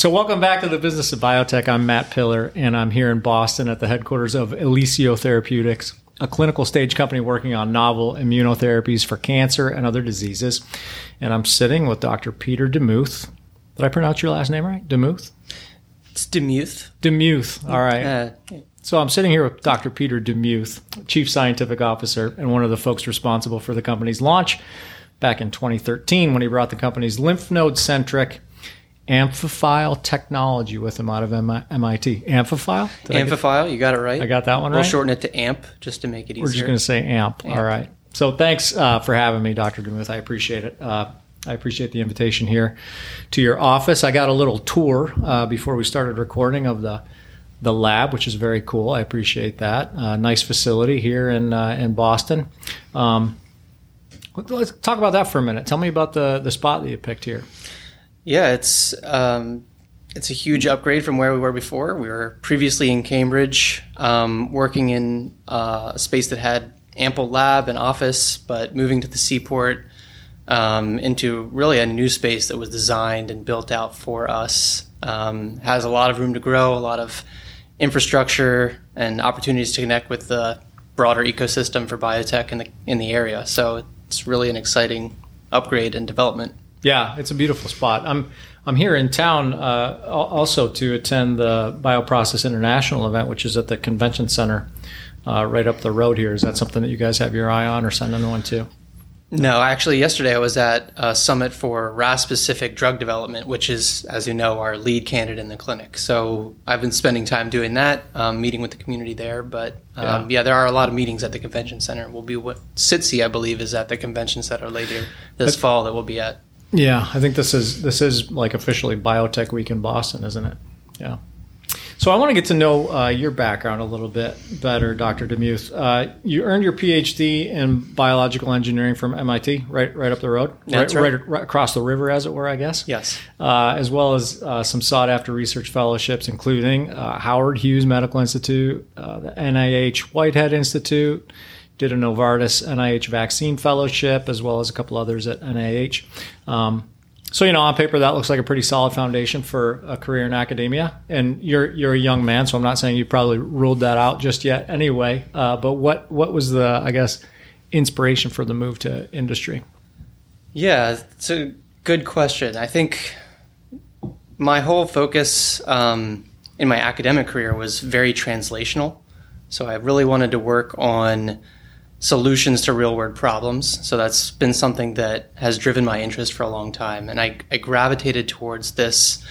So, welcome back to the business of biotech. I'm Matt Pillar, and I'm here in Boston at the headquarters of Elicio Therapeutics, a clinical stage company working on novel immunotherapies for cancer and other diseases. And I'm sitting with Dr. Peter Demuth. Did I pronounce your last name right? Demuth? It's Demuth. Demuth. All right. Uh, So I'm sitting here with Dr. Peter Demuth, Chief Scientific Officer and one of the folks responsible for the company's launch back in 2013 when he brought the company's lymph node centric amphiphile technology with him out of MIT. Amphiphile? Did I, get- Amphiphile, you got it right. I got that one right. We'll shorten it to AMP just to make it easier. We're just going to say amp. All right. So thanks uh, for having me, Dr. Demuth. I appreciate it. Uh, I appreciate the invitation here to your office. I got a little tour uh, before we started recording of the the lab, which is very cool. I appreciate that. Uh, nice facility here in uh, in Boston. Um, let's talk about that for a minute. Tell me about the the spot that you picked here. Yeah, it's um, it's a huge upgrade from where we were before. We were previously in Cambridge, um, working in uh, a space that had ample lab and office, but moving to the seaport um, into really a new space that was designed and built out for us. Um, has a lot of room to grow, a lot of infrastructure and opportunities to connect with the broader ecosystem for biotech in the in the area. So it's really an exciting upgrade and development. Yeah, it's a beautiful spot. I'm I'm here in town uh, also to attend the Bioprocess International event, which is at the convention center uh, right up the road here. Is that something that you guys have your eye on or send anyone to? No, actually, yesterday I was at a summit for RAS specific drug development, which is, as you know, our lead candidate in the clinic. So I've been spending time doing that, um, meeting with the community there. But um, yeah. there are a lot of meetings at the convention center. We'll be what SITC, I believe, is at the convention center later this fall that we'll be at. Yeah, I think this is this is like officially Biotech Week in Boston, isn't it? Yeah. So I want to get to know uh, your background a little bit better, Dr. Demuth. Uh, you earned your PhD in biological engineering from MIT, right right up the road, right, right. right across the river, as it were, I guess. Yes. uh, as well as uh, some sought after research fellowships, including uh, Howard Hughes Medical Institute, uh, the NIH Whitehead Institute, did a Novartis NIH vaccine fellowship, as well as a couple others at NIH. Um, so you know, on paper, that looks like a pretty solid foundation for a career in academia. And you're you're a young man, so I'm not saying you probably ruled that out just yet. Anyway, uh, but what what was the I guess inspiration for the move to industry? Yeah, it's a good question. I think my whole focus um, in my academic career was very translational. So I really wanted to work on solutions to real world problems. So that's been something that has driven my interest for a long time. And I, I gravitated towards this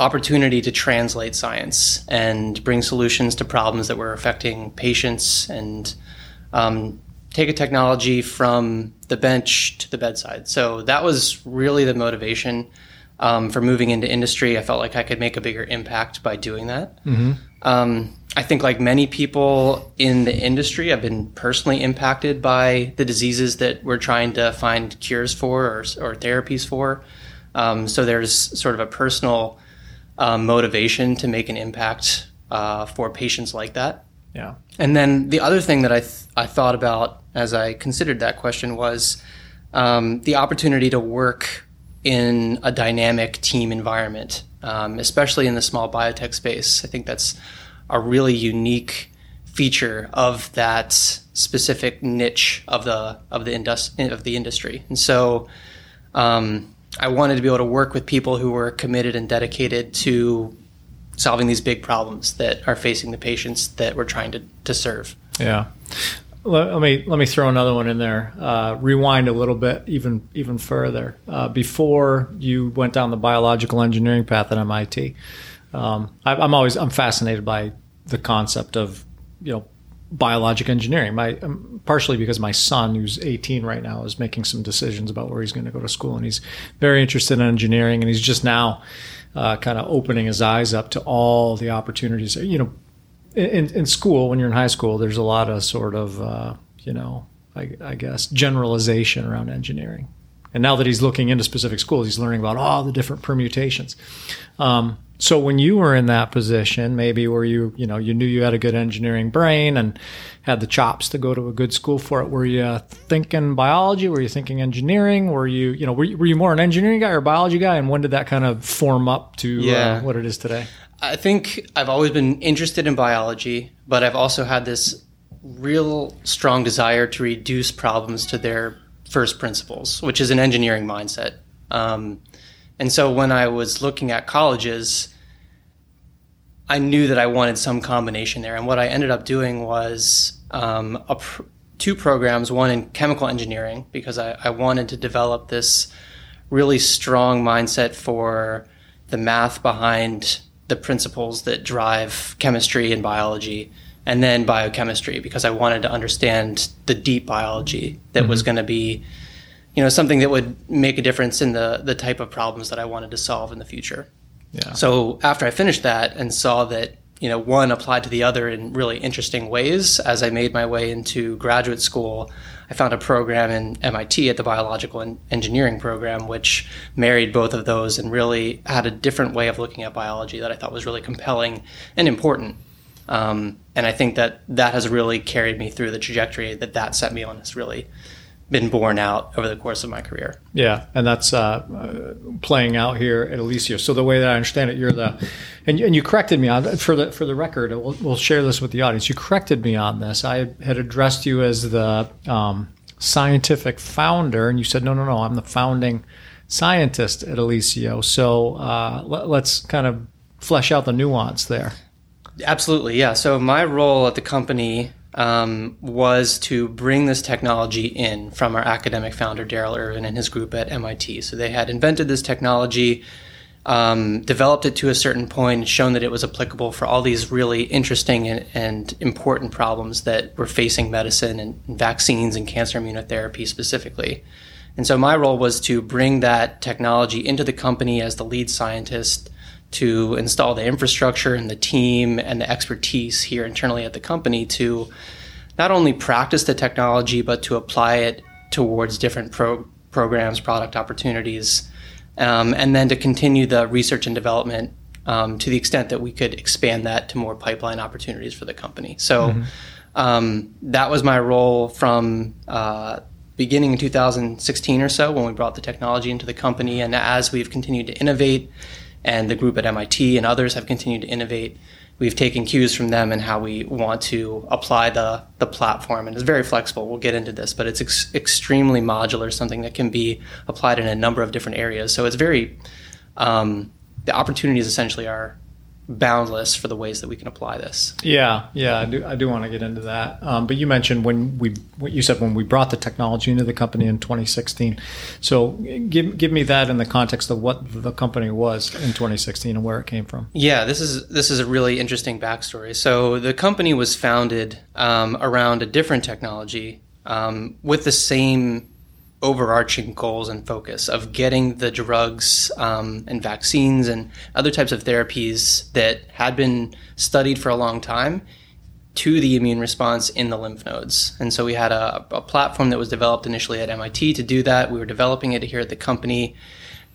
opportunity to translate science and bring solutions to problems that were affecting patients and um, take a technology from the bench to the bedside. So that was really the motivation um, for moving into industry. I felt like I could make a bigger impact by doing that. Um, I think, like many people in the industry, I've been personally impacted by the diseases that we're trying to find cures for or, or therapies for. Um, so there's sort of a personal um, motivation to make an impact uh, for patients like that. Yeah. And then the other thing that I, th- I thought about as I considered that question was um, the opportunity to work in a dynamic team environment, um, especially in the small biotech space. I think that's a really unique feature of that specific niche of the of the of the industry. And so um, I wanted to be able to work with people who were committed and dedicated to solving these big problems that are facing the patients that we're trying to, to serve. Yeah. Let, let me let me throw another one in there. Uh, rewind a little bit, even even further. Uh, before you went down the biological engineering path at MIT, um, I, I'm always I'm fascinated by the concept of you know biologic engineering. My um, partially because my son, who's 18 right now, is making some decisions about where he's going to go to school, and he's very interested in engineering, and he's just now uh, kind of opening his eyes up to all the opportunities. You know, in, in school, when you're in high school, there's a lot of sort of, uh, you know, I, I guess, generalization around engineering. And now that he's looking into specific schools, he's learning about all the different permutations. Um, so when you were in that position, maybe where you you know you knew you had a good engineering brain and had the chops to go to a good school for it, were you thinking biology? Were you thinking engineering? Were you you know were you, were you more an engineering guy or biology guy? And when did that kind of form up to yeah. uh, what it is today? I think I've always been interested in biology, but I've also had this real strong desire to reduce problems to their first principles, which is an engineering mindset. Um, and so when I was looking at colleges, I knew that I wanted some combination there. And what I ended up doing was um, pr- two programs one in chemical engineering, because I, I wanted to develop this really strong mindset for the math behind the principles that drive chemistry and biology and then biochemistry because I wanted to understand the deep biology that mm-hmm. was going to be you know something that would make a difference in the the type of problems that I wanted to solve in the future. Yeah. So after I finished that and saw that you know one applied to the other in really interesting ways as I made my way into graduate school, I found a program in MIT at the biological and engineering program which married both of those and really had a different way of looking at biology that I thought was really compelling and important. Um, and I think that that has really carried me through the trajectory that that set me on has really been borne out over the course of my career. Yeah, and that's uh, playing out here at Elicio. So the way that I understand it, you're the, and, and you corrected me on for the for the record. We'll, we'll, share this with the audience. You corrected me on this. I had addressed you as the um, scientific founder, and you said no, no, no. I'm the founding scientist at Elicio. So uh, let, let's kind of flesh out the nuance there. Absolutely, yeah. So my role at the company um, was to bring this technology in from our academic founder, Darrell Irvine, and his group at MIT. So they had invented this technology, um, developed it to a certain point, and shown that it was applicable for all these really interesting and, and important problems that were facing medicine and vaccines and cancer immunotherapy specifically. And so my role was to bring that technology into the company as the lead scientist to install the infrastructure and the team and the expertise here internally at the company to not only practice the technology but to apply it towards different pro- programs, product opportunities, um, and then to continue the research and development um, to the extent that we could expand that to more pipeline opportunities for the company. So mm-hmm. um, that was my role from. Uh, beginning in 2016 or so when we brought the technology into the company and as we've continued to innovate and the group at MIT and others have continued to innovate. We've taken cues from them and how we want to apply the, the platform. And it's very flexible. We'll get into this, but it's ex- extremely modular, something that can be applied in a number of different areas. So it's very, um, the opportunities essentially are boundless for the ways that we can apply this. Yeah, yeah, I do. I do want to get into that. Um, but you mentioned when we, what you said when we brought the technology into the company in 2016. So give give me that in the context of what the company was in 2016 and where it came from. Yeah, this is this is a really interesting backstory. So the company was founded um, around a different technology um, with the same overarching goals and focus of getting the drugs um, and vaccines and other types of therapies that had been studied for a long time to the immune response in the lymph nodes. And so we had a, a platform that was developed initially at MIT to do that. We were developing it here at the company.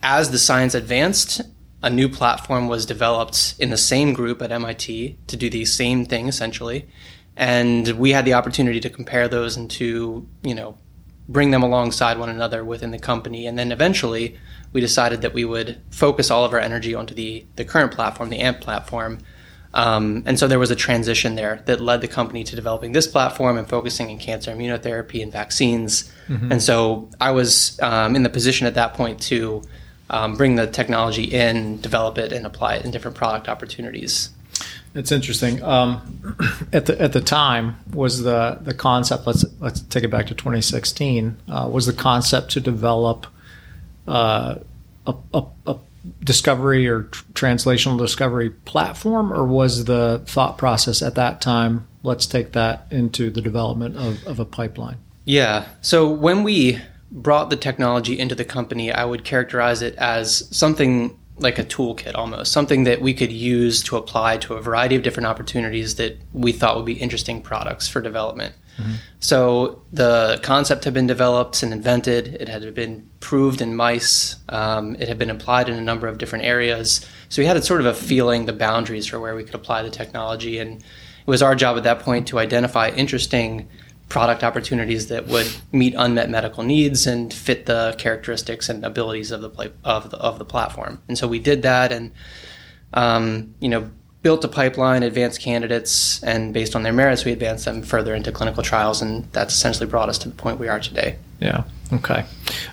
As the science advanced, a new platform was developed in the same group at MIT to do the same thing essentially. And we had the opportunity to compare those and to, you know, bring them alongside one another within the company. And then eventually, we decided that we would focus all of our energy onto the, the current platform, the AMP platform. Um, and so there was a transition there that led the company to developing this platform and focusing in cancer immunotherapy and vaccines. Mm-hmm. And so I was um, in the position at that point to um, bring the technology in, develop it, and apply it in different product opportunities. It's interesting. Um, at the at the time, was the the concept? Let's let's take it back to 2016. Uh, was the concept to develop uh, a, a, a, discovery or tr- translational discovery platform, or was the thought process at that time? Let's take that into the development of, of a pipeline. Yeah. So when we brought the technology into the company, I would characterize it as something like a toolkit almost, something that we could use to apply to a variety of different opportunities that we thought would be interesting products for development. Mm-hmm. So the concept had been developed and invented. It had been proved in mice. Um, it had been applied in a number of different areas. So we had a sort of a feeling the boundaries for where we could apply the technology, and it was our job at that point to identify interesting product opportunities that would meet unmet medical needs and fit the characteristics and abilities of the play, of the, of the platform. And so we did that, and um, you know built a pipeline, advanced candidates, and based on their merits, we advanced them further into clinical trials, and that's essentially brought us to the point we are today. Yeah. Okay.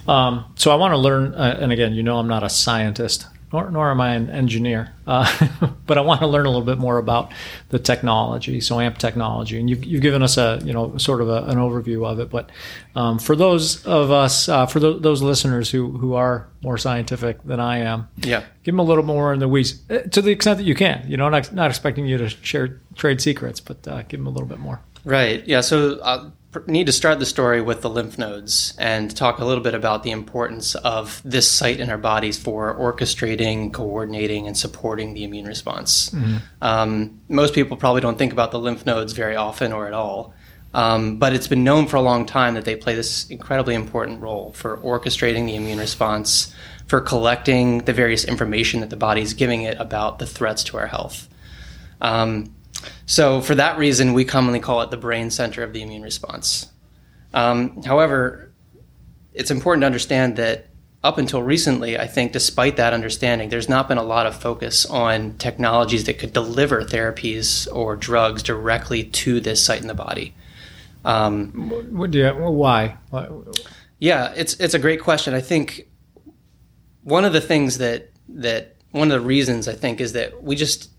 Um, so I want to learn, uh, and again, you know, I'm not a scientist nor, nor am I an engineer, uh, but I want to learn a little bit more about the technology, so AMP technology, and you've, you've given us a you know sort of a, an overview of it. But um, for those of us, uh, for th- those listeners who who are more scientific than I am, yeah, give them a little more in the weeds uh, to the extent that you can. You know, not not expecting you to share trade secrets, but uh, give them a little bit more. Right. Yeah. So uh, need to start the story with the lymph nodes and talk a little bit about the importance of this site in our bodies for orchestrating, coordinating, and supporting the immune response. Mm-hmm. Um, most people probably don't think about the lymph nodes very often or at all. Um, but it's been known for a long time that they play this incredibly important role for orchestrating the immune response, for collecting the various information that the body is giving it about the threats to our health. Um, so, for that reason, we commonly call it the brain center of the immune response. Um, however, it's important to understand that up until recently, I think, despite that understanding, there's not been a lot of focus on technologies that could deliver therapies or drugs directly to this site in the body. Um, what, you, why? Yeah, it's it's a great question. I think one of the things that that one of the reasons I think is that we just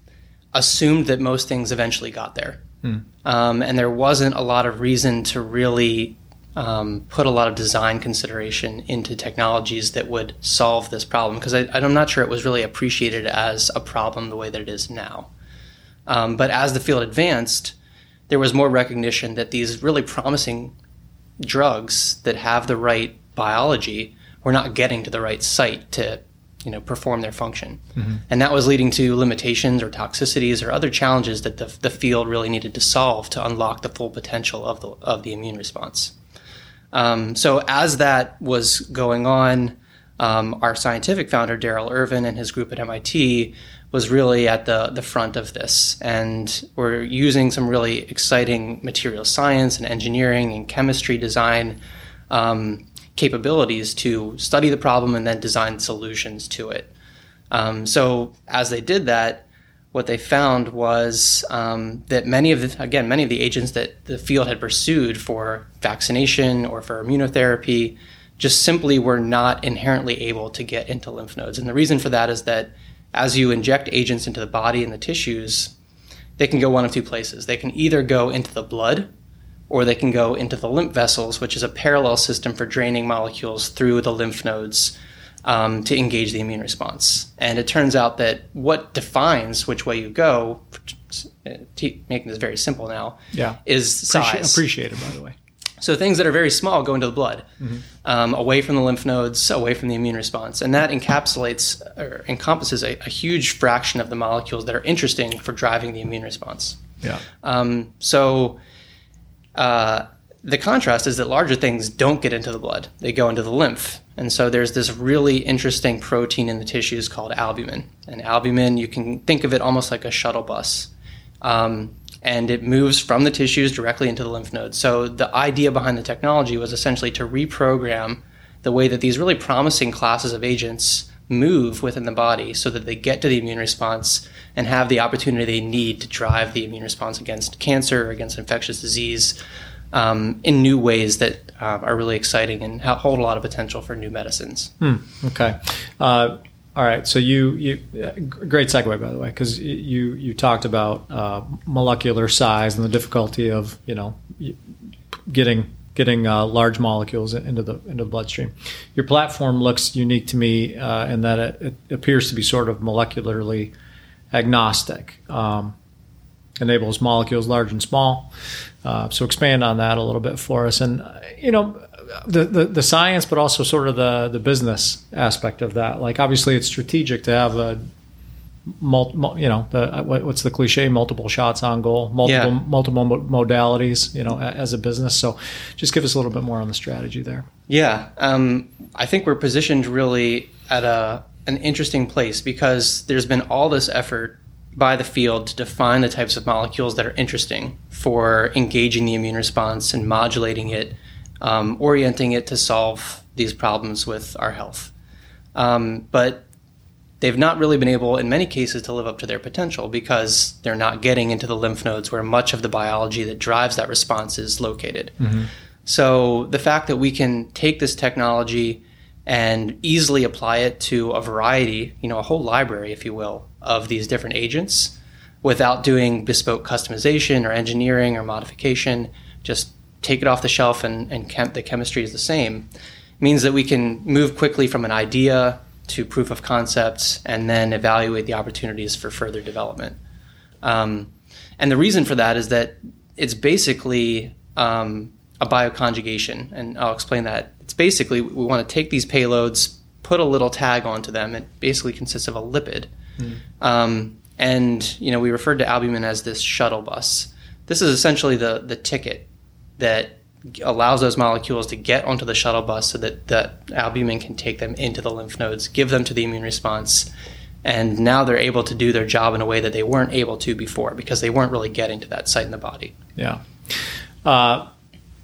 assumed that most things eventually got there. Hmm. Um, and there wasn't a lot of reason to really um, put a lot of design consideration into technologies that would solve this problem because I'm not sure it was really appreciated as a problem the way that it is now. Um, but as the field advanced, there was more recognition that these really promising drugs that have the right biology were not getting to the right site to you know perform their function mm-hmm. and that was leading to limitations or toxicities or other challenges that the, the field really needed to solve to unlock the full potential of the of the immune response um, so as that was going on um, our scientific founder Darrell Irvine and his group at MIT was really at the the front of this and we're using some really exciting material science and engineering and chemistry design um, capabilities to study the problem and then design solutions to it. Um, so as they did that, what they found was um, that many of the again many of the agents that the field had pursued for vaccination or for immunotherapy just simply were not inherently able to get into lymph nodes. And the reason for that is that as you inject agents into the body and the tissues, they can go one of two places. They can either go into the blood or they can go into the lymph vessels, which is a parallel system for draining molecules through the lymph nodes um, to engage the immune response. And it turns out that what defines which way you go, making this very simple now, yeah. is size. Appreciated, by the way. So things that are very small go into the blood, mm-hmm. um, away from the lymph nodes, away from the immune response, and that encapsulates or encompasses a, a, huge fraction of the molecules that are interesting for driving the immune response. Yeah. Um, so uh, the contrast is that larger things don't get into the blood, they go into the lymph. And so there's this really interesting protein in the tissues called albumin. And albumin, you can think of it almost like a shuttle bus. Um, and it moves from the tissues directly into the lymph nodes. So the idea behind the technology was essentially to reprogram the way that these really promising classes of agents move within the body so that they get to the immune response and have the opportunity they need to drive the immune response against cancer, or against infectious disease, um, in new ways that uh, are really exciting and hold a lot of potential for new medicines. Hmm, okay. Uh, all right. So you, you great segue by the way, because you you talked about uh, molecular size and the difficulty of you know getting getting uh, large molecules into the into the bloodstream. Your platform looks unique to me uh, in that it, it, appears to be sort of molecularly agnostic. Um, enables molecules large and small. Uh, so expand on that a little bit for us, and you know the, the, the science, but also sort of the the business aspect of that. Like obviously, it's strategic to have a Mul, you know, the, what's the cliche? Multiple shots on goal, multiple yeah. multiple modalities. You know, as a business. So, just give us a little bit more on the strategy there. Yeah, um, I think we're positioned really at a an interesting place because there's been all this effort by the field to define the types of molecules that are interesting for engaging the immune response and modulating it, um, orienting it to solve these problems with our health. Um, but they've not really been able, in many cases, to live up to their potential because they're not getting into the lymph nodes where much of the biology that drives that response is located. Mm-hmm. So the fact that we can take this technology and easily apply it to a variety, you know, a whole library, if you will, of these different agents without doing bespoke customization or engineering or modification, just take it off the shelf and, and chem- the chemistry is the same, means that we can move quickly from an idea to proof of concepts and then evaluate the opportunities for further development. Um, and the reason for that is that it's basically um, a bioconjugation, and I'll explain that. It's basically we want to take these payloads, put a little tag onto them. It basically consists of a lipid, mm. um, and you know we referred to albumin as this shuttle bus. This is essentially the the ticket that allows those molecules to get onto the shuttle bus so that that albumin can take them into the lymph nodes, give them to the immune response, and now they're able to do their job in a way that they weren't able to before because they weren't really getting to that site in the body. Yeah. Uh,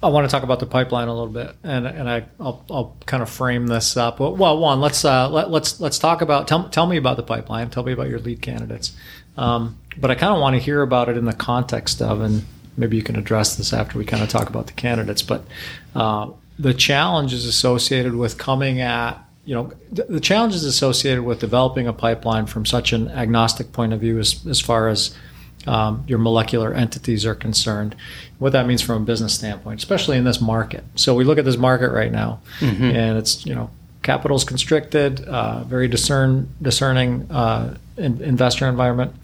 I want to talk about the pipeline a little bit, and and I I'll, I'll kind of frame this up. Well, one, let's uh, let, let's let's talk about tell tell me about the pipeline. Tell me about your lead candidates. Um, but I kind of want to hear about it in the context of, and maybe you can address this after we kind of talk about the candidates, but uh, the challenges associated with coming at you know the challenges associated with developing a pipeline from such an agnostic point of view as, as far as um, your molecular entities are concerned what that means from a business standpoint especially in this market so we look at this market right now mm-hmm. and it's you know capital's constricted uh, very discern discerning uh, in, investor environment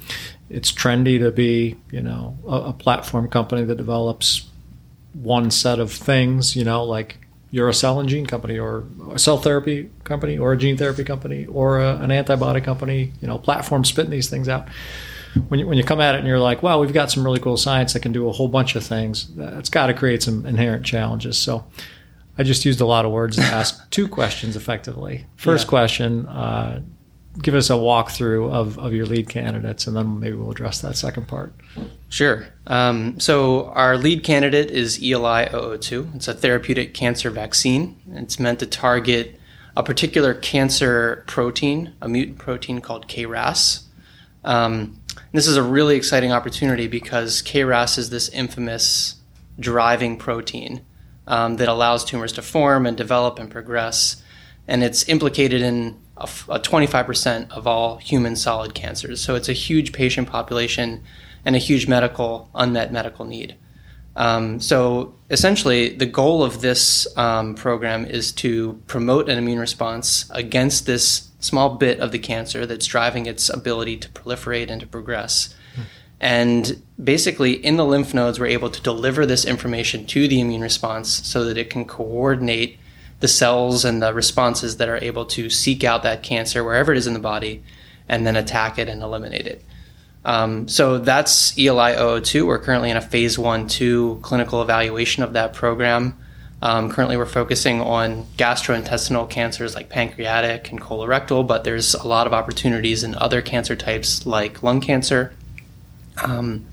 it's trendy to be, you know, a, a, platform company that develops one set of things, you know, like you're a cell and gene company or a cell therapy company or a gene therapy company or a, an antibody company, you know, platform spitting these things out. When you, when you come at it and you're like, well, we've got some really cool science that can do a whole bunch of things, it's got to create some inherent challenges. So I just used a lot of words to ask two questions effectively. First yeah. question, uh, give us a walkthrough of, of your lead candidates, and then maybe we'll address that second part. Sure. Um, so our lead candidate is ELI 002. It's a therapeutic cancer vaccine. It's meant to target a particular cancer protein, a mutant protein called KRAS. Um, this is a really exciting opportunity because KRAS is this infamous driving protein um, that allows tumors to form and develop and progress. And it's implicated in a, 25% of all human solid cancers. So it's a huge patient population and a huge medical, unmet medical need. Um, so essentially, the goal of this um, program is to promote an immune response against this small bit of the cancer that's driving its ability to proliferate and to progress. And basically, in the lymph nodes, we're able to deliver this information to the immune response so that it can coordinate the cells and the responses that are able to seek out that cancer wherever it is in the body and then attack it and eliminate it. Um, so that's ELI 002. We're currently in a phase one, two clinical evaluation of that program. Um, currently, we're focusing on gastrointestinal cancers like pancreatic and colorectal, but there's a lot of opportunities in other cancer types like lung cancer. Um,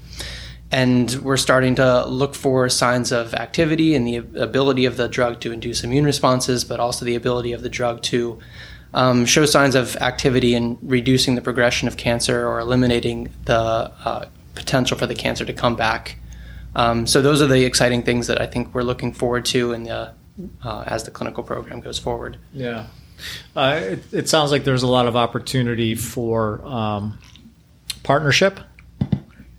and we're starting to look for signs of activity and the ability of the drug to induce immune responses, but also the ability of the drug to um, show signs of activity in reducing the progression of cancer or eliminating the uh, potential for the cancer to come back. Um, so those are the exciting things that I think we're looking forward to in the, uh, as the clinical program goes forward. Yeah, uh, it, it, sounds like there's a lot of opportunity for um, partnership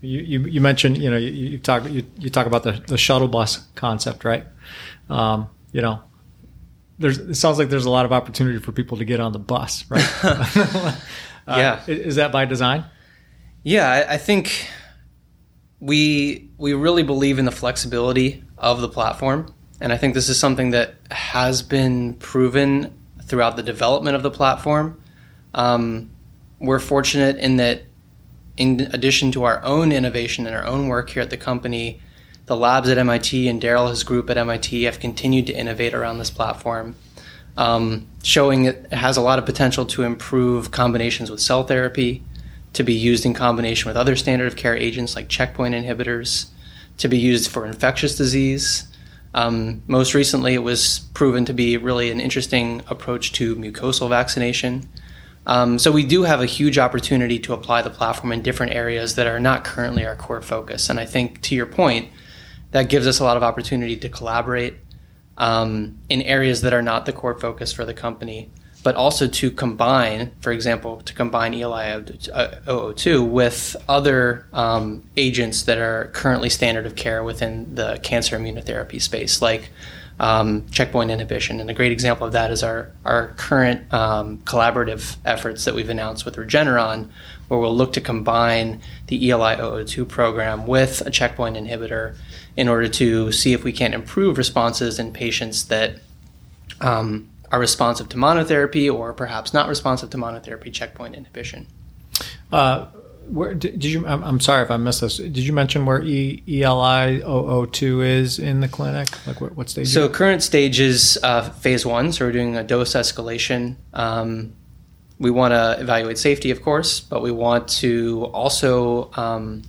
you, you, you mentioned you know you, you talk you, you talk about the, the shuttle bus concept right? Um, you know there's it sounds like there's a lot of opportunity for people to get on the bus right? Uh, yeah is that by design? Yeah I, I think we we really believe in the flexibility of the platform, and I think this is something that has been proven throughout the development of the platform. Um, we're fortunate in that, in addition to our own innovation and our own work here at the company, the labs at MIT and Darrell, his group at MIT, have continued to innovate around this platform, um, showing it has a lot of potential to improve combinations with cell therapy, to be used in combination with other standard of care agents like checkpoint inhibitors, to be used for infectious disease. Um, most recently, it was proven to be really an interesting approach to mucosal vaccination. Um, so we do have a huge opportunity to apply the platform in different areas that are not currently our core focus. And I think, to your point, that gives us a lot of opportunity to collaborate um, in areas that are not the core focus for the company, but also to combine, for example, to combine ELI 002 with other um, agents that are currently standard of care within the cancer immunotherapy space, like um, checkpoint inhibition. And a great example of that is our, our current um, collaborative efforts that we've announced with Regeneron, where we'll look to combine the ELI 002 program with a checkpoint inhibitor in order to see if we can improve responses in patients that um, are responsive to monotherapy or perhaps not responsive to monotherapy checkpoint inhibition. Uh, where did you? I'm, sorry if I missed this. Did you mention where e, ELI 002 is in the clinic? Like what, what stage? So current stage is uh, phase one. So we're doing a dose escalation. Um, we want to evaluate safety, of course, but we want to also um,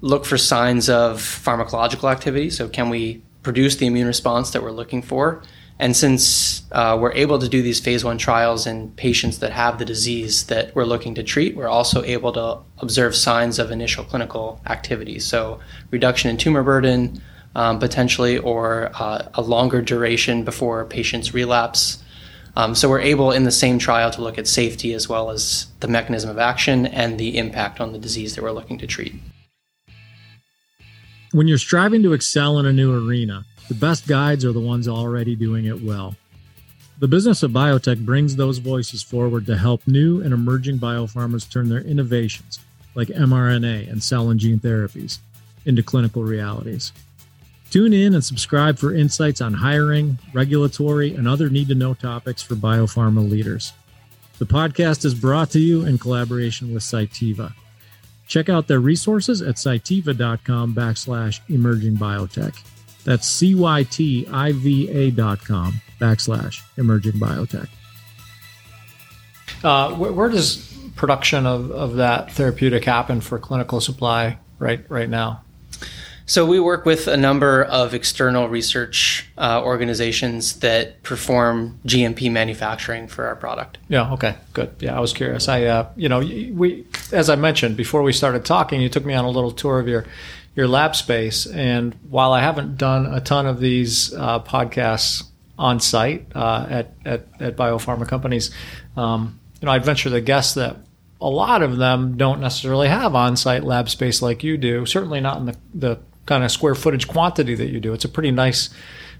look for signs of pharmacological activity. So, can we produce the immune response that we're looking for? And since uh, we're able to do these phase one trials in patients that have the disease that we're looking to treat, we're also able to observe signs of initial clinical activity. So, reduction in tumor burden, um, potentially, or uh, a longer duration before patients relapse. Um, so, we're able in the same trial to look at safety as well as the mechanism of action and the impact on the disease that we're looking to treat. When you're striving to excel in a new arena, the best guides are the ones already doing it well. The business of biotech brings those voices forward to help new and emerging biopharmas turn their innovations, like mRNA and cell and gene therapies, into clinical realities. Tune in and subscribe for insights on hiring, regulatory, and other need to know topics for biopharma leaders. The podcast is brought to you in collaboration with Cytiva. Check out their resources at cytiva.com backslash emerging biotech. That's C-Y-T-I-V-A dot com backslash emerging biotech. Uh, where, where, does production of, of that therapeutic happen for clinical supply right right now? So we work with a number of external research uh, organizations that perform GMP manufacturing for our product. Yeah. Okay. Good. Yeah, I was curious. I, uh, you know, we, as I mentioned before we started talking, you took me on a little tour of your your lab space, and while I haven't done a ton of these uh, podcasts on site uh, at, at at biopharma companies, um, you know, I'd venture to guess that a lot of them don't necessarily have on-site lab space like you do. Certainly not in the, the kind of square footage quantity that you do. It's a pretty nice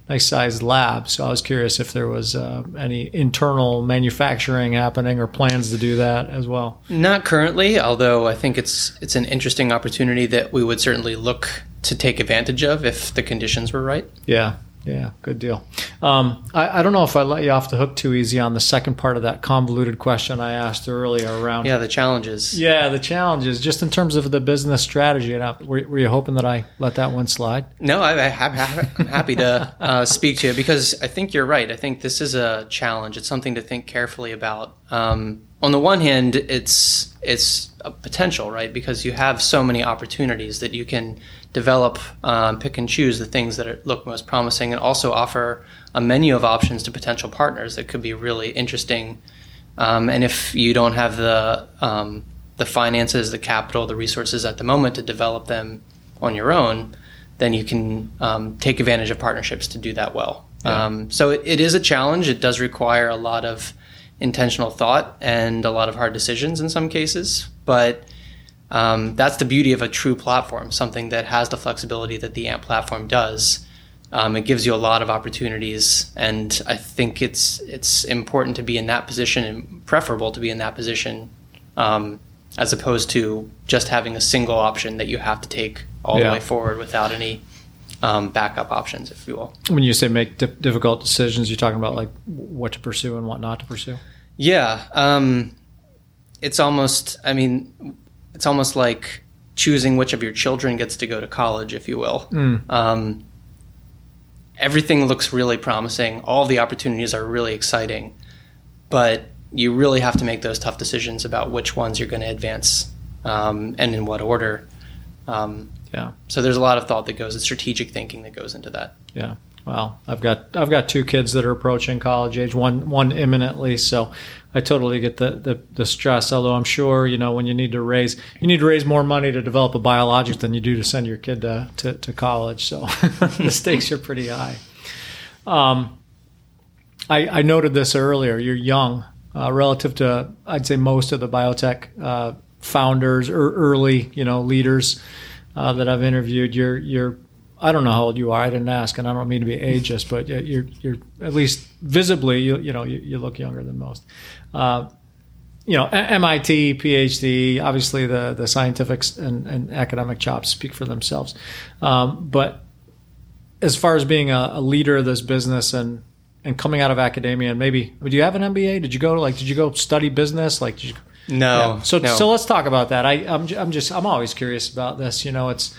nice sized lab. So I was curious if there was uh, any internal manufacturing happening or plans to do that as well. Not currently, although I think it's it's an interesting opportunity that we would certainly look to take advantage of if the conditions were right. Yeah, yeah, good deal. Um, I, I, don't know if I let you off the hook too easy on the second part of that convoluted question I asked earlier around. Yeah, the challenges. Yeah, the challenges, just in terms of the business strategy. And were, were you hoping that I let that one slide? No, I, am happy to uh, speak to it because I think you're right. I think this is a challenge. It's something to think carefully about. Um, on the one hand, it's it's a potential, right? Because you have so many opportunities that you can develop, um, pick and choose the things that are, look most promising, and also offer a menu of options to potential partners that could be really interesting. Um, and if you don't have the um, the finances, the capital, the resources at the moment to develop them on your own, then you can um, take advantage of partnerships to do that well. Yeah. Um, so it, it is a challenge. It does require a lot of intentional thought and a lot of hard decisions in some cases, but um, that's the beauty of a true platform, something that has the flexibility that the AMP platform does. Um, it gives you a lot of opportunities, and I think it's it's important to be in that position, and preferable to be in that position, um, as opposed to just having a single option that you have to take all Yeah. the way forward without any um, backup options, if you will. When you say make di- difficult decisions, you're talking about like what to pursue and what not to pursue. Yeah, um, it's almost. I mean, it's almost like choosing which of your children gets to go to college, if you will. Um, everything looks really promising. All the opportunities are really exciting, but you really have to make those tough decisions about which ones you're going to advance um, and in what order. Um, Yeah. so there's a lot of thought that goes, and strategic thinking that goes into that. Yeah. Well, I've got I've got two kids that are approaching college age. One one imminently, so I totally get the, the the stress. Although I'm sure you know when you need to raise you need to raise more money to develop a biologic than you do to send your kid to to, to college. So the stakes are pretty high. Um, I, I noted this earlier. You're young uh, relative to I'd say most of the biotech uh, founders or early you know leaders uh, that I've interviewed. You're you're I don't know how old you are. I didn't ask, and I don't mean to be ageist, but you're you're at least visibly you you know you, you look younger than most. Uh, you know, MIT, PhD, obviously the the scientific and, and academic chops speak for themselves. Um, but as far as being a, a leader of this business and and coming out of academia and maybe do you have an MBA? Did you go to like did you go study business? Like did you, No, yeah. So no. so let's talk about that. I I'm, I'm just I'm always curious about this. You know, it's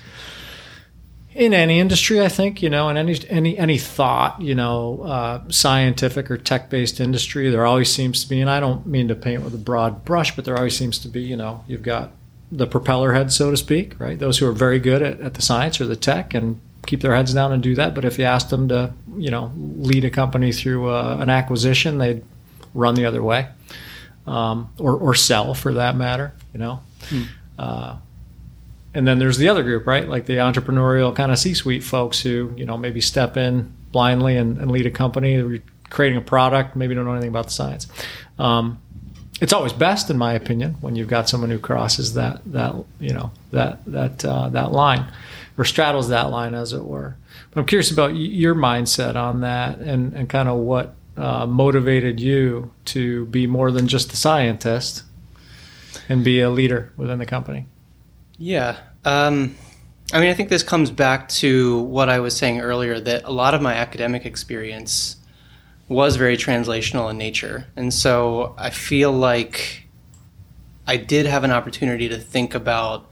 in any industry. I think you know, in any any any thought, you know, uh, scientific or tech based industry, there always seems to be. And I don't mean to paint with a broad brush, but there always seems to be. You know, you've got the propeller head, so to speak, right? Those who are very good at, at the science or the tech and keep their heads down and do that. But if you ask them to, you know, lead a company through uh, an acquisition, they'd run the other way um, or, or sell for that matter, you know. Uh, and then there's the other group, right? Like the entrepreneurial kind of C-suite folks who, you know, maybe step in blindly and, and lead a company, re- creating a product, maybe don't know anything about the science. Um, it's always best, in my opinion, when you've got someone who crosses that that you know that that uh, that line or straddles that line, as it were. But I'm curious about your mindset on that and and kind of what uh, motivated you to be more than just a scientist and be a leader within the company. Yeah. Um, I mean, I think this comes back to what I was saying earlier that a lot of my academic experience was very translational in nature. And so I feel like I did have an opportunity to think about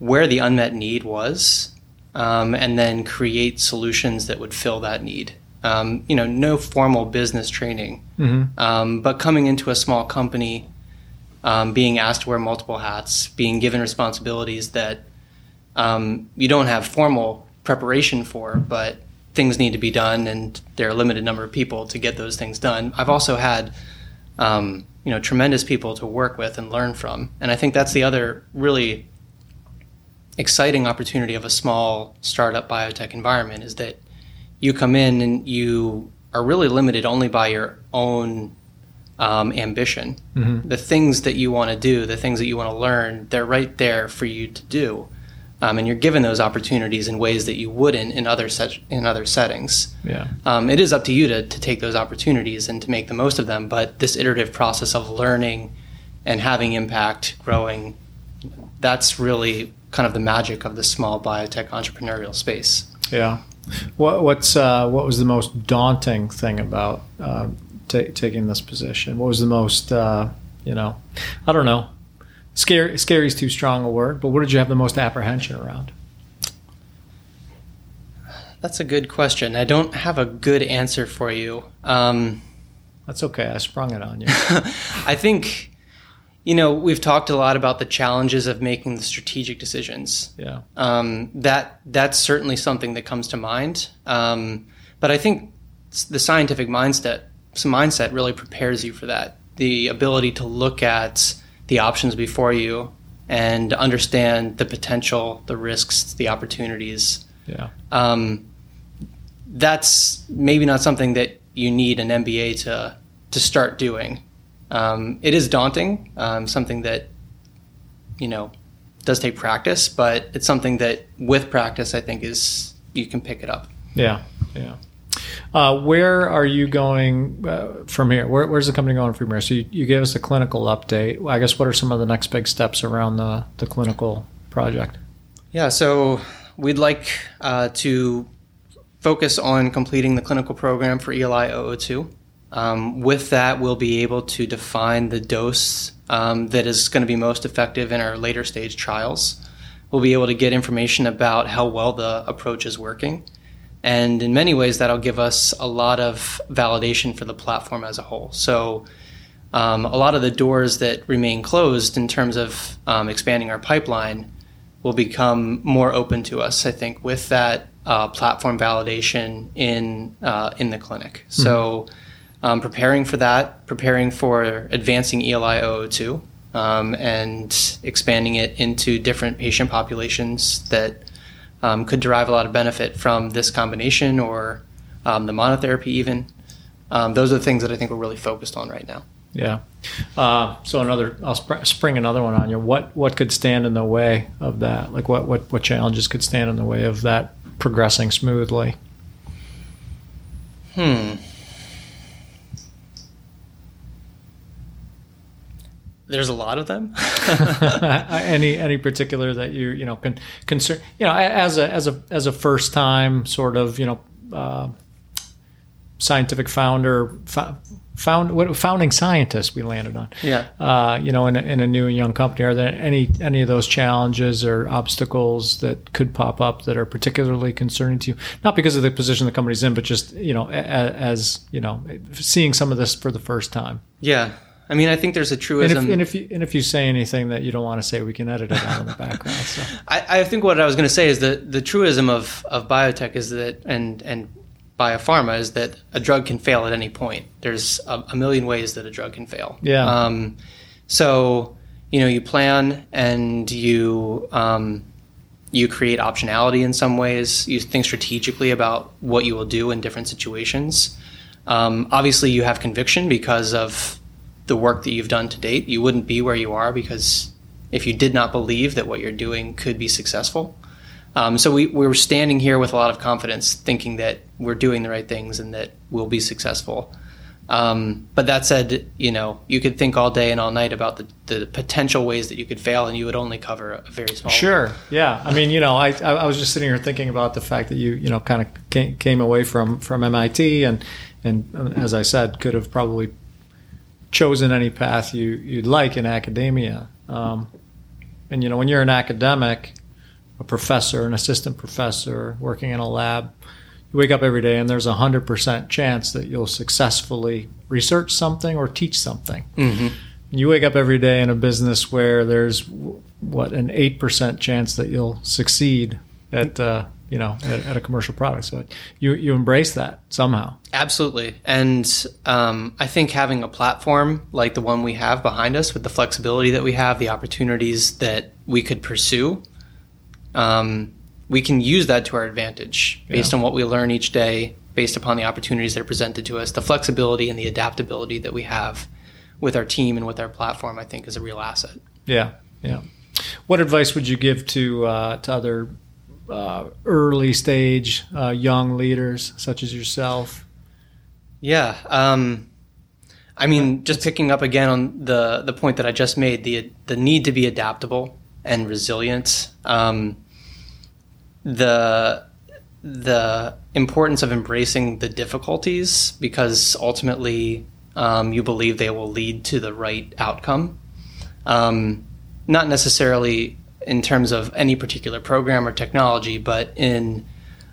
where the unmet need was um, and then create solutions that would fill that need. Um, you know, no formal business training, um, but coming into a small company um, being asked to wear multiple hats, being given responsibilities that um, you don't have formal preparation for, but things need to be done, and there are a limited number of people to get those things done. I've also had, um, you know, tremendous people to work with and learn from, and I think that's the other really exciting opportunity of a small startup biotech environment is that you come in and you are really limited only by your own um, ambition. The things that you want to do, the things that you want to learn, they're right there for you to do, um, and you're given those opportunities in ways that you wouldn't in other set- in other settings. Yeah. Um, it is up to you to, to take those opportunities and to make the most of them. But this iterative process of learning and having impact, growing, that's really kind of the magic of the small biotech entrepreneurial space. Yeah. What what's uh, what was the most daunting thing about uh, ta taking this position? What was the most uh, you know? I don't know. Scary scary is too strong a word, but what did you have the most apprehension around? That's a good question. I don't have a good answer for you. Um, That's okay. I sprung it on you. I think, you know, we've talked a lot about the challenges of making the strategic decisions. Yeah. Um, that that's certainly something that comes to mind. Um, but I think the scientific mindset mindset really prepares you for that. The ability to look at the options before you and understand the potential, the risks, the opportunities. Yeah. Um, that's maybe not something that you need an MBA to to start doing. Um, it is daunting, um, something that you know does take practice, but it's something that with practice, I think is you can pick it up. Yeah. Yeah. Uh, where are you going uh, from here? Where, where's the company going from here? So you, you gave us a clinical update. I guess what are some of the next big steps around the, the clinical project? Yeah, so we'd like uh, to focus on completing the clinical program for ELI 002. Um, with that, we'll be able to define the dose um, that is going to be most effective in our later stage trials. We'll be able to get information about how well the approach is working. And in many ways, that'll give us a lot of validation for the platform as a whole. So, um, a lot of the doors that remain closed in terms of um, expanding our pipeline will become more open to us, I think, with that uh, platform validation in, uh, in the clinic. Mm-hmm. So, um, preparing for that, preparing for advancing ELI 002, um, and expanding it into different patient populations that um, could derive a lot of benefit from this combination or um, the monotherapy, even. Um, those are the things that I think we're really focused on right now. Yeah. Uh, so another, I'll sp- spring another one on you. What what could stand in the way of that? Like what what what challenges could stand in the way of that progressing smoothly? Hmm. There's a lot of them. any any particular that you you know can concern you know as a as a as a first time sort of you know uh, scientific founder found what founding scientist we landed on. Yeah. Uh, you know, in a, in a new and young company, are there any any of those challenges or obstacles that could pop up that are particularly concerning to you? Not because of the position the company's in, but just you know, as, as you know, seeing some of this for the first time. Yeah. I mean, I think there's a truism. And if, and if, you and if you say anything that you don't want to say, we can edit it out in the background. So. I, I think what I was going to say is that the truism of, of biotech is that, and and biopharma is that a drug can fail at any point. There's a, a million ways that a drug can fail. Yeah. Um, so you know, you plan and you um, you create optionality in some ways. You think strategically about what you will do in different situations. Um, obviously, you have conviction because of the work that you've done to date. You wouldn't be where you are because if you did not believe that what you're doing could be successful. Um, so we, we were standing here with a lot of confidence, thinking that we're doing the right things and that we'll be successful. Um, but that said, you know, you could think all day and all night about the, the potential ways that you could fail, and you would only cover a very small. Sure. Yeah. I mean, you know, I, I was just sitting here thinking about the fact that you, you know, kind of came, came away from from MIT, and and as I said, could have probably chosen any path you, you'd like in academia. Um, and, you know, when you're an academic, a professor, an assistant professor working in a lab, you wake up every day and there's a 100% chance that you'll successfully research something or teach something. Mm-hmm. You wake up every day in a business where there's, what, an 8% chance that you'll succeed at uh, you know, at, at, a commercial product. So you you embrace that somehow. Absolutely, and um, I think having a platform like the one we have behind us, with the flexibility that we have, the opportunities that we could pursue, um, we can use that to our advantage based yeah. on what we learn each day, based upon the opportunities that are presented to us, the flexibility and the adaptability that we have with our team and with our platform. I think is a real asset. Yeah, yeah. What advice would you give to uh, to other uh, early stage uh, young leaders such as yourself? Yeah. Um, I mean, just picking up again on the, the point that I just made, the, the need to be adaptable and resilient, um, the, the importance of embracing the difficulties because ultimately um, you believe they will lead to the right outcome. Um, not necessarily in terms of any particular program or technology, but in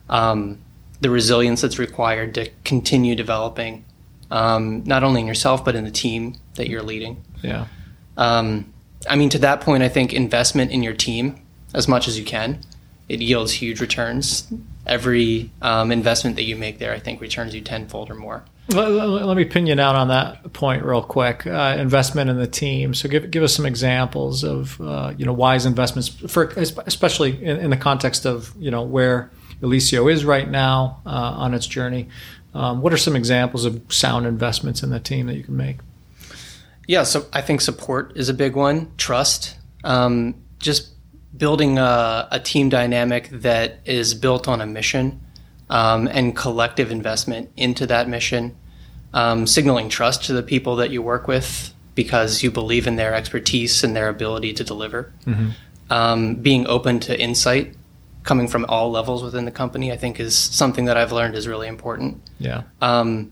um, the resilience that's required to continue developing, um, not only in yourself but in the team that you're leading. Yeah. Um, I mean, to that point, I think investment in your team as much as you can, it yields huge returns. Every um, investment that you make there, I think, returns you tenfold or more. Let, let, me pin you down on that point real quick. Uh, investment in the team. So give give us some examples of uh, you know wise investments for especially in, in, the context of you know where Elicio is right now uh, on its journey. Um, what are some examples of sound investments in the team that you can make? Yeah, so I think support is a big one. Trust, um, just building a, a team dynamic that is built on a mission um, and collective investment into that mission, um, signaling trust to the people that you work with because you believe in their expertise and their ability to deliver. Um, being open to insight coming from all levels within the company, I think, is something that I've learned is really important. Yeah. Um,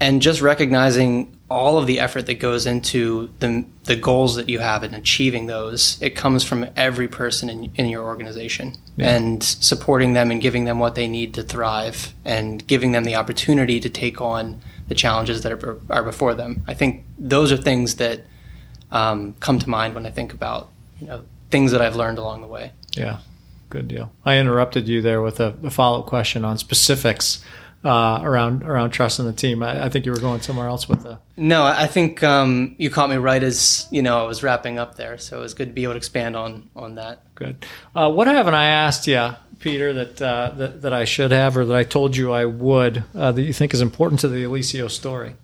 and just recognizing all of the effort that goes into the, the goals that you have and achieving those, it comes from every person in, in your organization Yeah. and supporting them and giving them what they need to thrive and giving them the opportunity to take on the challenges that are, are before them. I think those are things that um, come to mind when I think about you know, things that I've learned along the way. Yeah, good deal. I interrupted you there with a, a follow up question on specifics uh, around around trust in the team. I, I think you were going somewhere else with the. No, I think um, you caught me right as you know I was wrapping up there, so it was good to be able to expand on on that. Good. Uh, what haven't I asked you, Peter, that, uh, that that I should have, or that I told you I would, uh, that you think is important to the Elicio story?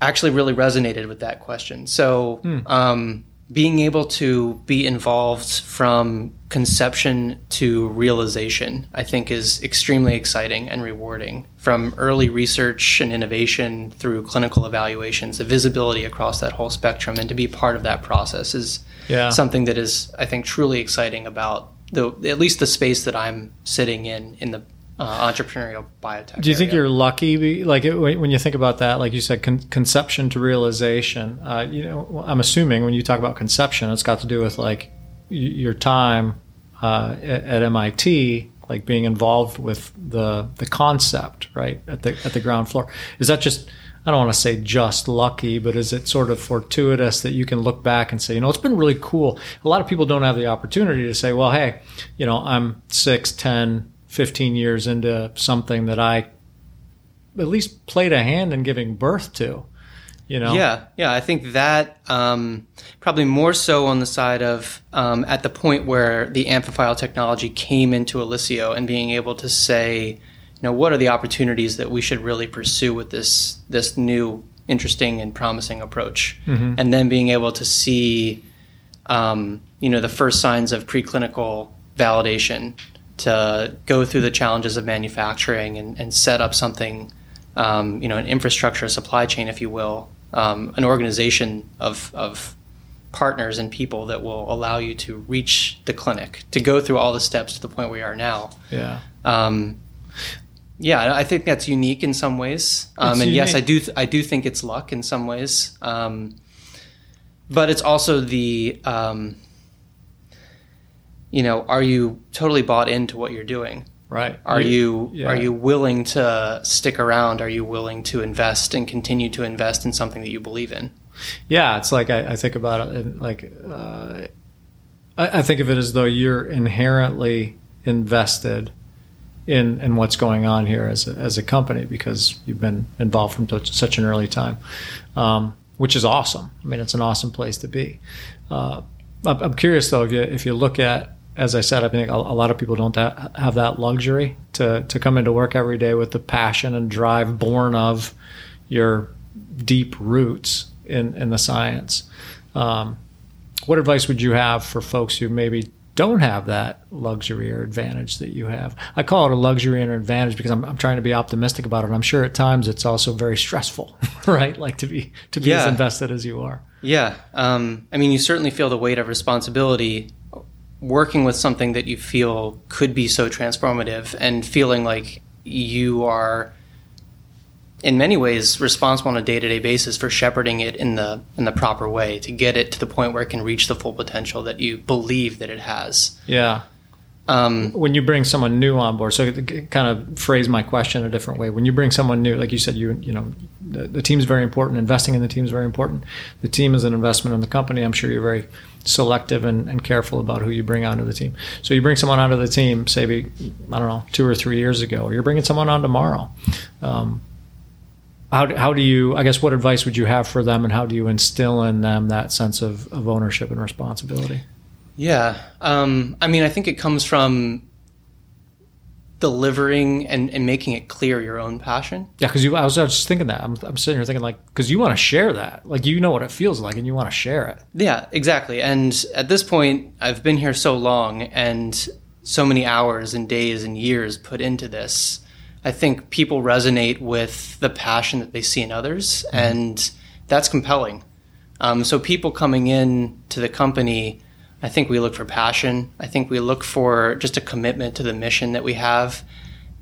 Actually, really resonated with that question. So, um, being able to be involved from conception to realization, I think, is extremely exciting and rewarding. From early research and innovation through clinical evaluations, the visibility across that whole spectrum, and to be part of that process is Yeah. something that is, I think, truly exciting about the at least the space that I'm sitting in in the uh, entrepreneurial biotech. Do you think area. you're lucky? Like it, when you think about that, like you said, con- conception to realization. Uh, you know, I'm assuming when you talk about conception, it's got to do with like your time uh, at, at MIT, like being involved with the the concept, right at the at the ground floor. Is that just I don't want to say just lucky, but is it sort of fortuitous that you can look back and say, you know, it's been really cool. A lot of people don't have the opportunity to say, well, hey, you know, I'm six, ten, fifteen years into something that I at least played a hand in giving birth to. You know, Yeah, yeah. I think that um, probably more so on the side of um, at the point where the amphiphile technology came into Elicio and being able to say, you know, what are the opportunities that we should really pursue with this this new, interesting, and promising approach, and then being able to see, um, you know, the first signs of preclinical validation to go through the challenges of manufacturing and, and set up something um, you know, an infrastructure, a supply chain, if you will, um, an organization of, of partners and people that will allow you to reach the clinic, to go through all the steps to the point where we are now. yeah, Um, yeah, I think that's unique in some ways, um, and yes, I do. Th- I do think it's luck in some ways, um, but it's also the, um, you know, are you totally bought into what you're doing? right. Are you yeah. are you willing to stick around? Are you willing to invest and continue to invest in something that you believe in? Yeah, it's like I, I think about it, like uh, I, I think of it as though you're inherently invested in in what's going on here as a, as a company because you've been involved from such, such an early time, um, which is awesome. I mean, it's an awesome place to be. Uh, I'm I'm curious though if you, if you look at as I said, I think a, a lot of people don't ha- have that luxury to, to come into work every day with the passion and drive born of your deep roots in, in the science. Um, what advice would you have for folks who maybe don't have that luxury or advantage that you have? I call it a luxury and an advantage because I'm, I'm trying to be optimistic about it. I'm sure at times it's also very stressful, right? Like to be to be as invested as you are. Yeah, um, I mean, you certainly feel the weight of responsibility working with something that you feel could be so transformative, and feeling like you are, in many ways, responsible on a day-to-day basis for shepherding it in the in the proper way to get it to the point where it can reach the full potential that you believe that it has. Yeah. Um, when you bring someone new on board, so kind of phrase my question a different way, when you bring someone new, like you said, you you know, the, the team's very important. Investing in the team is very important. The team is an investment in the company. I'm sure you're very selective and, and careful about who you bring onto the team. So you bring someone onto the team, say, I don't know, two or three years ago, or you're bringing someone on tomorrow. Um, how, how do you, I guess, what advice would you have for them, and how do you instill in them that sense of, of ownership and responsibility? Yeah. Um, I mean, I think it comes from delivering and, and making it clear your own passion. Yeah, because you, I was, I was just thinking that. I'm, I'm sitting here thinking like, because you want to share that, like you know what it feels like, and you want to share it. Yeah, exactly. And at this point, I've been here so long, and so many hours and days and years put into this, I think people resonate with the passion that they see in others, and that's compelling. Um, so people coming in to the company, I think we look for passion. I think we look for just a commitment to the mission that we have,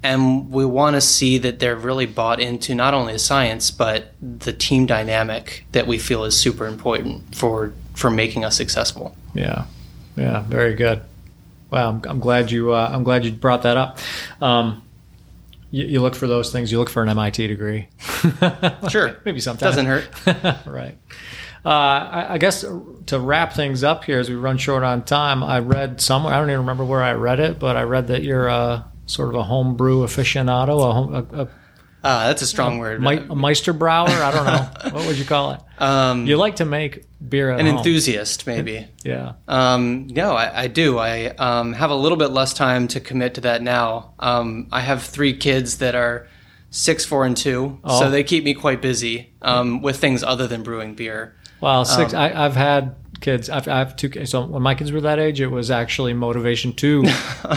and we want to see that they're really bought into not only the science but the team dynamic that we feel is super important for for making us successful. Yeah, yeah, very good. Wow, I'm, I'm glad you uh, I'm glad you brought that up. Um, you, you, look for those things. You look for an MIT degree. sure, maybe sometimes doesn't hurt. right. Uh, I, I, guess to wrap things up here as we run short on time, I read somewhere. I don't even remember where I read it, but I read that you're a sort of a homebrew aficionado, a, a, a uh, that's a strong word. Me- a? I don't know. what would you call it? Um, you like to make beer at An home. enthusiast, maybe. yeah. Um, no, I, I, do. I um, have a little bit less time to commit to that now. Um, I have three kids that are six, four, and two, oh. so they keep me quite busy um, with things other than brewing beer. Well, six. Um, I, I've had kids. I've, I have two. So when my kids were that age, it was actually motivation to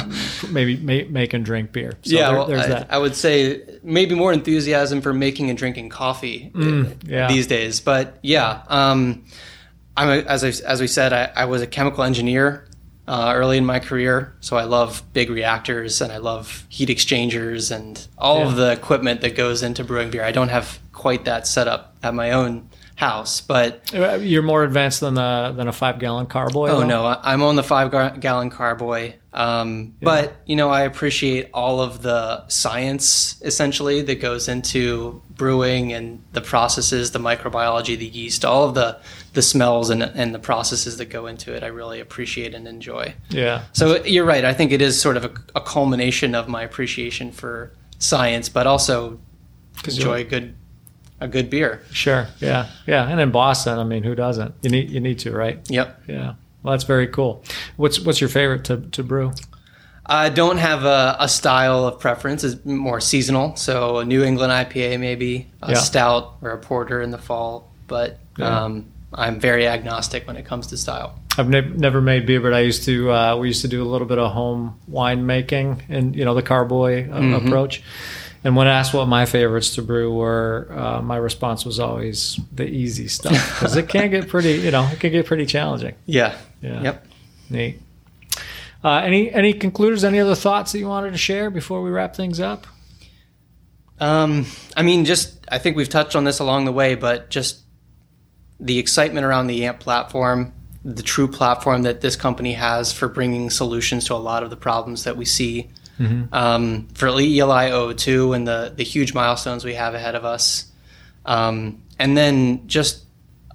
maybe make, make, and drink beer. So yeah, there, well, there's I, that. I would say maybe more enthusiasm for making and drinking coffee mm, yeah. these days. But yeah, um, I'm a, as I, as we said, I, I was a chemical engineer uh, early in my career, so I love big reactors and I love heat exchangers and all yeah. of the equipment that goes into brewing beer. I don't have quite that set up at my own house. But uh, you're more advanced than the than a five gallon carboy. Oh though? no, I'm on the five gallon carboy. Um, yeah. But you know, I appreciate all of the science essentially that goes into brewing and the processes, the microbiology, the yeast, all of the the smells and and the processes that go into it. I really appreciate and enjoy. Yeah. So you're right. I think it is sort of a, a culmination of my appreciation for science, but also enjoy good a good beer. Sure. Yeah. Yeah. And in Boston, I mean, who doesn't? You need you need to, right? Yep. Yeah. Well, that's very cool. What's what's your favorite to, to brew? I don't have a, a style of preference. It's more seasonal. So a New England IPA, maybe a yeah. stout or a porter in the fall. But yeah. um, I'm very agnostic when it comes to style. I've ne- never made beer, but I used to. Uh, we used to do a little bit of home wine making, and you know the carboy uh, mm-hmm. approach. And when asked what my favorites to brew were, uh, my response was always the easy stuff because it can get pretty, you know, it can get pretty challenging. Yeah. Yeah. Yep. Neat. Uh, any any concluders? Any other thoughts that you wanted to share before we wrap things up? Um, I mean, just I think we've touched on this along the way, but just the excitement around the AMP platform, the true platform that this company has for bringing solutions to a lot of the problems that we see mm-hmm. um, for ELI 02 and the, the huge milestones we have ahead of us. Um, and then just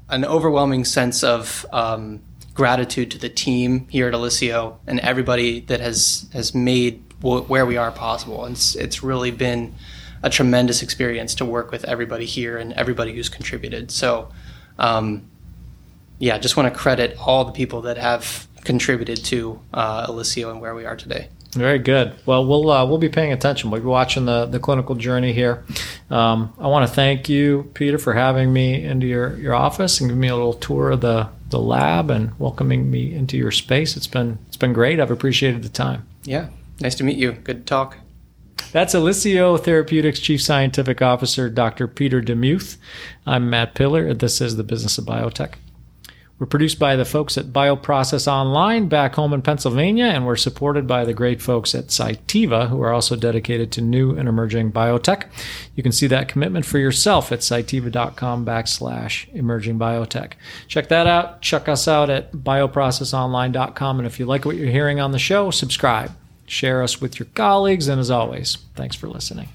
an overwhelming sense of um, gratitude to the team here at Elicio and everybody that has, has made w- where we are possible. And it's, it's really been a tremendous experience to work with everybody here and everybody who's contributed. So, um, yeah, just want to credit all the people that have contributed to uh, and where we are today. Very good. Well, we'll uh, we'll be paying attention. We'll be watching the, the clinical journey here. Um, I want to thank you, Peter, for having me into your, your office and giving me a little tour of the, the lab and welcoming me into your space. It's been it's been great. I've appreciated the time. Yeah, nice to meet you. Good talk. That's Elicio Therapeutics Chief Scientific Officer Dr. Peter Demuth. I'm Matt Pillar, and this is the Business of Biotech. We're produced by the folks at Bioprocess Online back home in Pennsylvania, and we're supported by the great folks at Cytiva, who are also dedicated to new and emerging biotech. You can see that commitment for yourself at cytiva.com backslash emerging biotech. Check that out. Check us out at bioprocessonline.com. And if you like what you're hearing on the show, subscribe. Share us with your colleagues. And as always, thanks for listening.